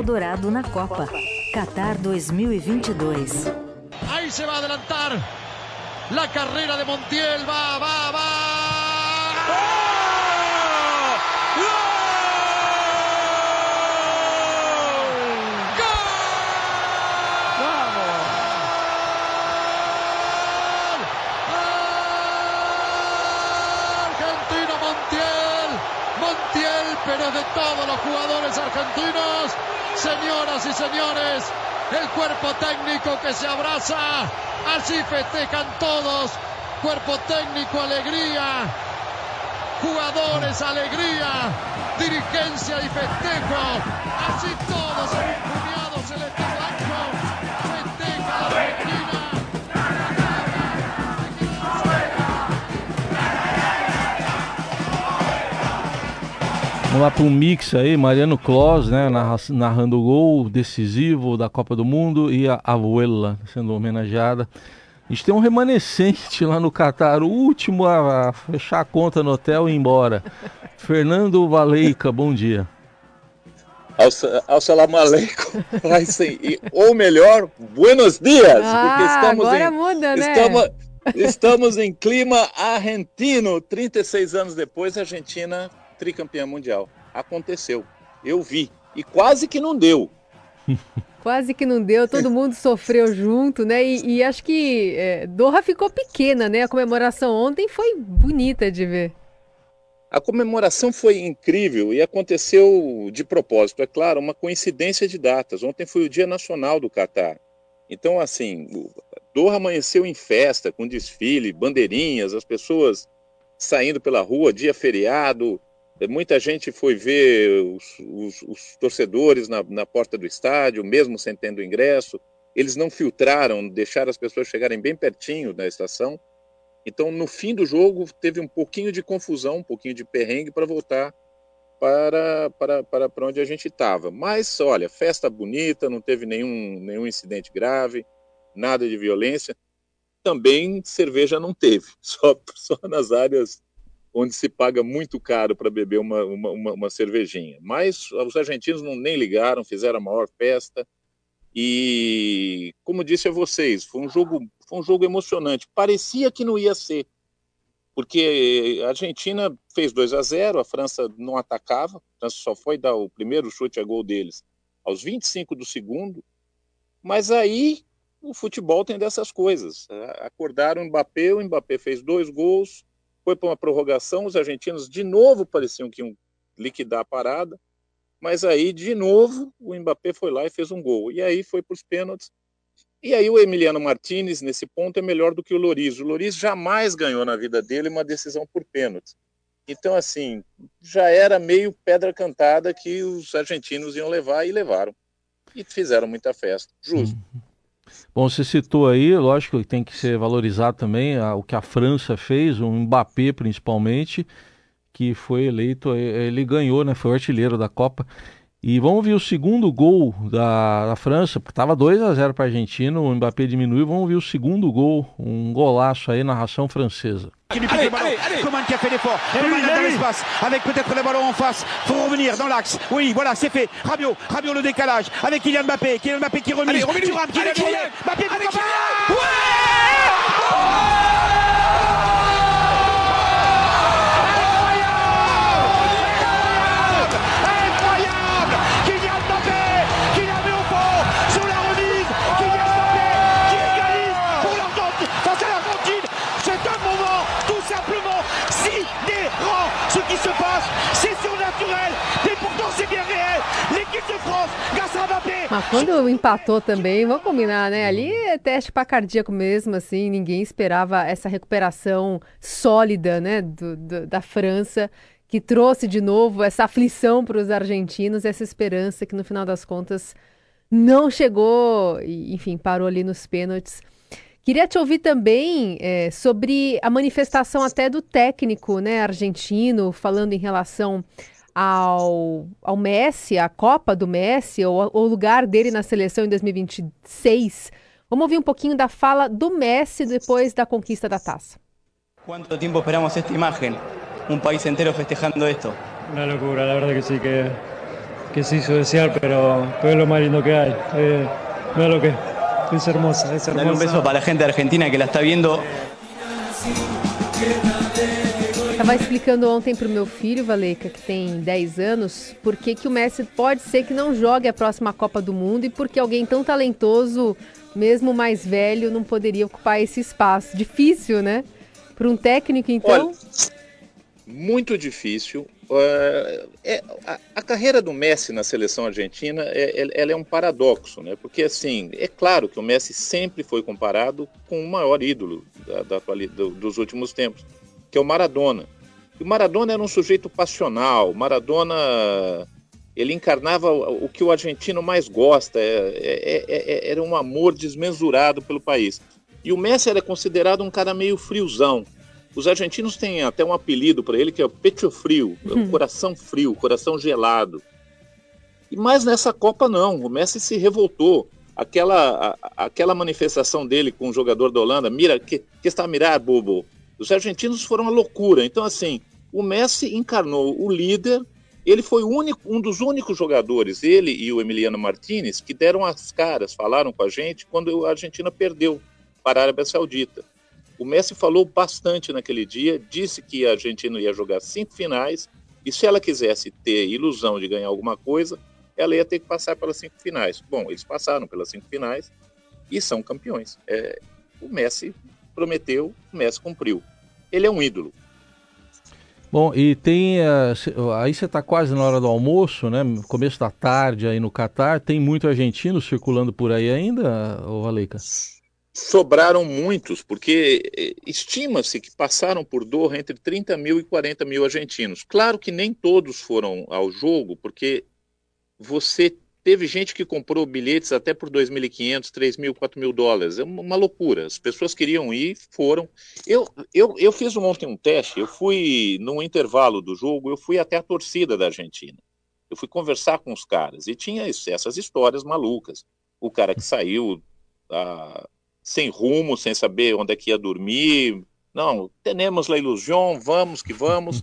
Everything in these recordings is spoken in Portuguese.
Eldorado na Copa. Qatar 2022. Aí se vai adelantar. La carreira de Montiel va, va, va. pero de todos los jugadores argentinos. Señoras y señores, el cuerpo técnico que se abraza, así festejan todos. Cuerpo técnico, alegría. Jugadores, alegría. Dirigencia y festejo. Así todos el Vamos lá para um mix aí, Mariano Clos, né, narrando o gol decisivo da Copa do Mundo e a Abuela sendo homenageada. A gente tem um remanescente lá no Catar, o último a fechar a conta no hotel e ir embora. Fernando Valeica, bom dia. Assalamu alaikum. Ou melhor, buenos dias. Ah, porque estamos agora em, muda, né? Estamos, estamos em clima argentino. 36 anos depois, a Argentina tricampeã mundial. Aconteceu. Eu vi. E quase que não deu. Quase que não deu, todo mundo sofreu junto, né? E, e acho que é, Doha ficou pequena, né? A comemoração ontem foi bonita de ver. A comemoração foi incrível e aconteceu de propósito, é claro, uma coincidência de datas. Ontem foi o Dia Nacional do Catar. Então, assim, Doha amanheceu em festa, com desfile, bandeirinhas, as pessoas saindo pela rua, dia feriado, Muita gente foi ver os, os, os torcedores na, na, porta do estádio, mesmo sem tendo ingresso. Eles não filtraram, deixaram as pessoas chegarem bem pertinho da estação. Então, no fim do jogo, teve um pouquinho de confusão, um pouquinho de perrengue para voltar para, para, para, onde a gente estava. Mas, olha, festa bonita, não teve nenhum, nenhum incidente grave, nada de violência. Também cerveja não teve, só, só nas áreas onde se paga muito caro para beber uma, uma, uma, cervejinha. Mas os argentinos não nem ligaram, fizeram a maior festa. E, como disse a vocês, foi um jogo, foi um jogo emocionante. Parecia que não ia ser, porque a Argentina fez 2 a 0, a França não atacava, a França só foi dar o primeiro chute a gol deles aos 25 do segundo. Mas aí o futebol tem dessas coisas. Acordaram o Mbappé, o Mbappé fez dois gols, foi para uma prorrogação, os argentinos de novo pareciam que iam liquidar a parada, mas aí, de novo, o Mbappé foi lá e fez um gol. E aí foi para os pênaltis. E aí o Emiliano Martinez, nesse ponto, é melhor do que o Loris. O Loris jamais ganhou na vida dele uma decisão por pênaltis. Então, assim, já era meio pedra cantada que os argentinos iam levar e levaram. E fizeram muita festa. Justo. Uhum. Bom, você citou aí, lógico que tem que ser valorizado também a, o que a França fez, o Mbappé principalmente, que foi eleito, ele ganhou, né? Foi o artilheiro da Copa. E vamos ver o segundo gol da, da França, porque estava 2 a 0 para a Argentina, o Mbappé diminuiu. Vamos ver o segundo gol, um golaço aí, narração francesa. Allez, allez, allez. Coman qui a fait l'effort. Coman dans l'espace avec peut-être le ballon en face. Faut revenir dans l'axe. Oui, voilà, c'est fait. Rabiot, Rabiot le décalage avec Kylian Mbappé. Kylian Mbappé qui remet. Thuram, Kylian Mbappé, Mbappé, Ouais Quando empatou também, vamos combinar, né? Ali é teste para cardíaco mesmo, assim, ninguém esperava essa recuperação sólida, né, do, do, da França, que trouxe de novo essa aflição para os argentinos, essa esperança que no final das contas não chegou, e, enfim, parou ali nos pênaltis. Queria te ouvir também é, sobre a manifestação até do técnico né, argentino, falando em relação ao, ao Messi, a Copa do Messi, ou o lugar dele na seleção em 2026. Vamos ouvir um pouquinho da fala do Messi depois da conquista da taça. Quanto tempo esperamos esta imagem? Um país inteiro festejando esto. Una locura, la verdad que sí, que que se hizo desear, pero, pero es lo más lindo que hay. Eh, mira lo que es hermosa, es hermosa. Dale un beso para la gente de Argentina que la está viendo. Estava explicando ontem para o meu filho, Valeica, que tem 10 anos, por que, que o Messi pode ser que não jogue a próxima Copa do Mundo e por que alguém tão talentoso, mesmo mais velho, não poderia ocupar esse espaço. Difícil, né? Para um técnico, então. Olha, muito difícil. Uh, é, a, a, carreira do Messi na seleção argentina é, é, ela é um paradoxo, né? Porque assim é claro que o Messi sempre foi comparado com o maior ídolo da, da do, dos últimos tempos, que é o Maradona. E o Maradona era um sujeito passional. Maradona ele encarnava o, que o argentino mais gosta. É, é, é, era um amor desmesurado pelo país. E o Messi era considerado um cara meio friozão. Os argentinos têm até um apelido para ele que é o pecho frio, é o uhum. coração frio, coração gelado. E mais nessa Copa não, o Messi se revoltou. Aquela, a, aquela manifestação dele com o jogador da Holanda, mira, que, que está a mirar, bobo. Os argentinos foram uma loucura. Então, assim, o Messi encarnou o líder. Ele foi único, um dos únicos jogadores, ele e o Emiliano Martinez, que deram as caras, falaram com a gente quando a Argentina perdeu para a Arábia Saudita. O Messi falou bastante naquele dia, disse que a Argentina ia jogar cinco finais e se ela quisesse ter ilusão de ganhar alguma coisa, ela ia ter que passar pelas cinco finais. Bom, eles passaram pelas cinco finais e são campeões. É, o Messi prometeu, o Messi cumpriu. Ele é um ídolo. Bom, e tem. Uh, aí você está quase na hora do almoço, né? Começo da tarde aí no Catar. Tem muito argentino circulando por aí ainda, ô Valeica? sobraram muitos, porque eh, estima-se que passaram por Doha entre 30 mil e 40 mil argentinos. Claro que nem todos foram ao jogo, porque você teve gente que comprou bilhetes até por 2.500, 3.000, 4.000 dólares. É uma loucura. As pessoas queriam ir, foram. Eu, eu, eu fiz ontem um teste, eu fui, no intervalo do jogo, eu fui até a torcida da Argentina. Eu fui conversar com os caras e tinha essas histórias malucas. O cara que saiu da sem rumo, sem saber onde é que ia dormir. Não, temos a ilusão, vamos que vamos.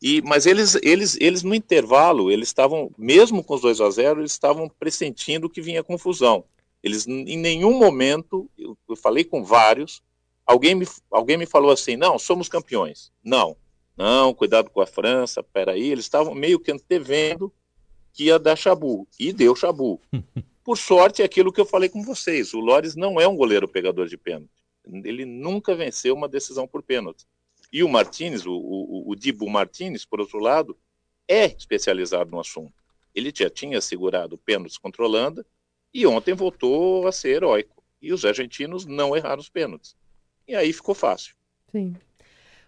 E, mas eles, eles, eles no intervalo, eles estavam, mesmo com os 2 a 0, eles estavam pressentindo que vinha confusão. Eles, em nenhum momento, eu, eu falei com vários, alguém me, alguém me falou assim, não, somos campeões. Não, não, cuidado com a França, peraí. Eles estavam meio que antevendo que ia dar chabu. E deu chabu. Por sorte, é aquilo que eu falei com vocês: o Lores não é um goleiro pegador de pênalti. Ele nunca venceu uma decisão por pênalti. E o Martinez, o, o, o Dibu Martinez, por outro lado, é especializado no assunto. Ele já tinha segurado pênaltis contra a Holanda e ontem voltou a ser heróico. E os argentinos não erraram os pênaltis. E aí ficou fácil. Sim.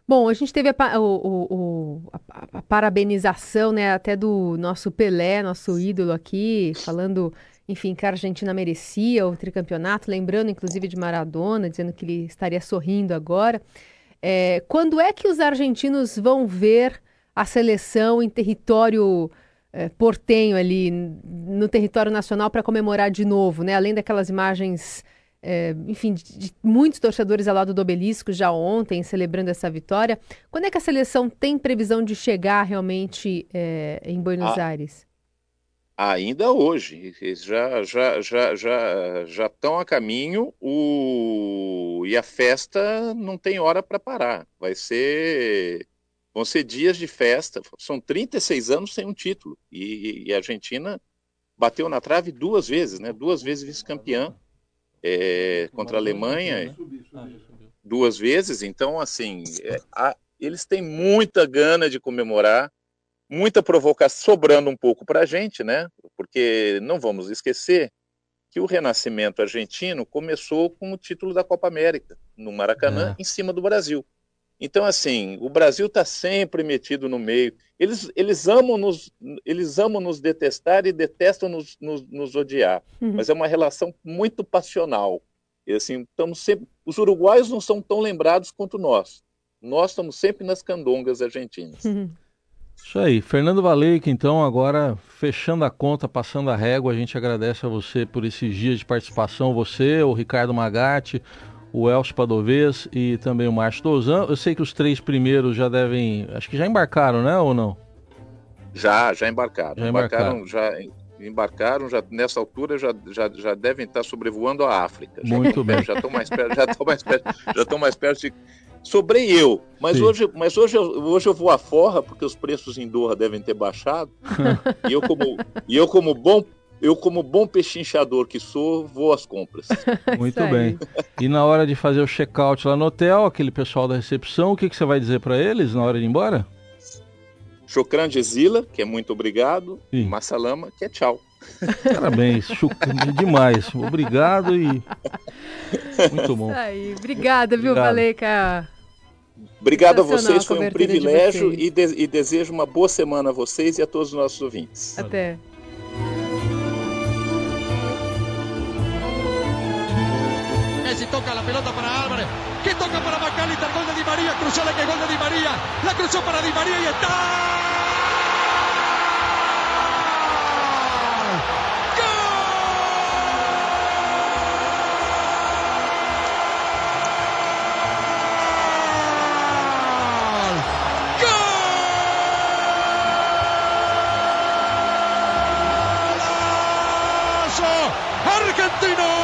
Bom, a gente teve a, o, o, a, a, parabenização né, até do nosso Pelé, nosso ídolo aqui, falando enfim, que a Argentina merecia o tricampeonato, lembrando inclusive de Maradona, dizendo que ele estaria sorrindo agora. É, quando é que os argentinos vão ver a seleção em território é, portenho ali, no território nacional, para comemorar de novo, né? Além daquelas imagens, é, enfim, de, de, muitos torcedores ao lado do obelisco já ontem, celebrando essa vitória. Quando é que a seleção tem previsão de chegar realmente é, em Buenos ah. Aires? Ainda hoje. Já já já já já estão a caminho o e a festa não tem hora para parar. Vai ser vão ser dias de festa. São 36 anos sem um título e, e a Argentina bateu na trave duas vezes, né? Duas vezes vice-campeã é, contra a Alemanha, duas vezes. Então assim, é, a, eles têm muita gana de comemorar muita provocação sobrando um pouco para a gente, né? Porque não vamos esquecer que o renascimento argentino começou com o título da Copa América, no Maracanã, é. em cima do Brasil. Então, assim, o Brasil está sempre metido no meio. Eles, eles, amam nos, eles amam nos detestar e detestam nos, nos, nos odiar. Uhum. Mas é uma relação muito passional. E, assim, estamos sempre, os uruguaios não são tão lembrados quanto nós. Nós estamos sempre nas candongas argentinas. Uhum. Isso aí. Fernando Valeica, então, agora fechando a conta, passando a régua, a gente agradece a você por esses dias de participação, você, o Ricardo Magatti, o Elcio Padovez e também o Márcio Dozan. Eu sei que os três primeiros já devem, acho que já embarcaram, né, ou não? Já, já embarcaram. Já embarcaram. já embarcaram, já nessa altura já, já, já devem estar sobrevoando a África. Já, Muito bem. Já estão mais perto, já estão mais perto, já estão mais perto de. Sobrei eu, mas hoje, mas hoje, eu, hoje eu vou à forra porque os preços em Doha devem ter baixado. e eu como e eu como bom eu como bom pechinchador que sou vou às compras. Muito bem. E na hora de fazer o check-out lá no hotel, aquele pessoal da recepção, o que, que você vai dizer para eles na hora de ir embora? Chocran Zila, que é muito obrigado, e Massalama, que é tchau. Parabéns, demais. Obrigado e muito bom. Aí, obrigada, viu, Valeca? Obrigado a vocês, foi um privilégio de e, de, e desejo uma boa semana a vocês e a todos os nossos ouvintes. Até. Messi toca la pelota para Álvarez, que toca para Macalister, gol de María, cruzó la que gol de Di María, la cruzó para Di María y está. argentino.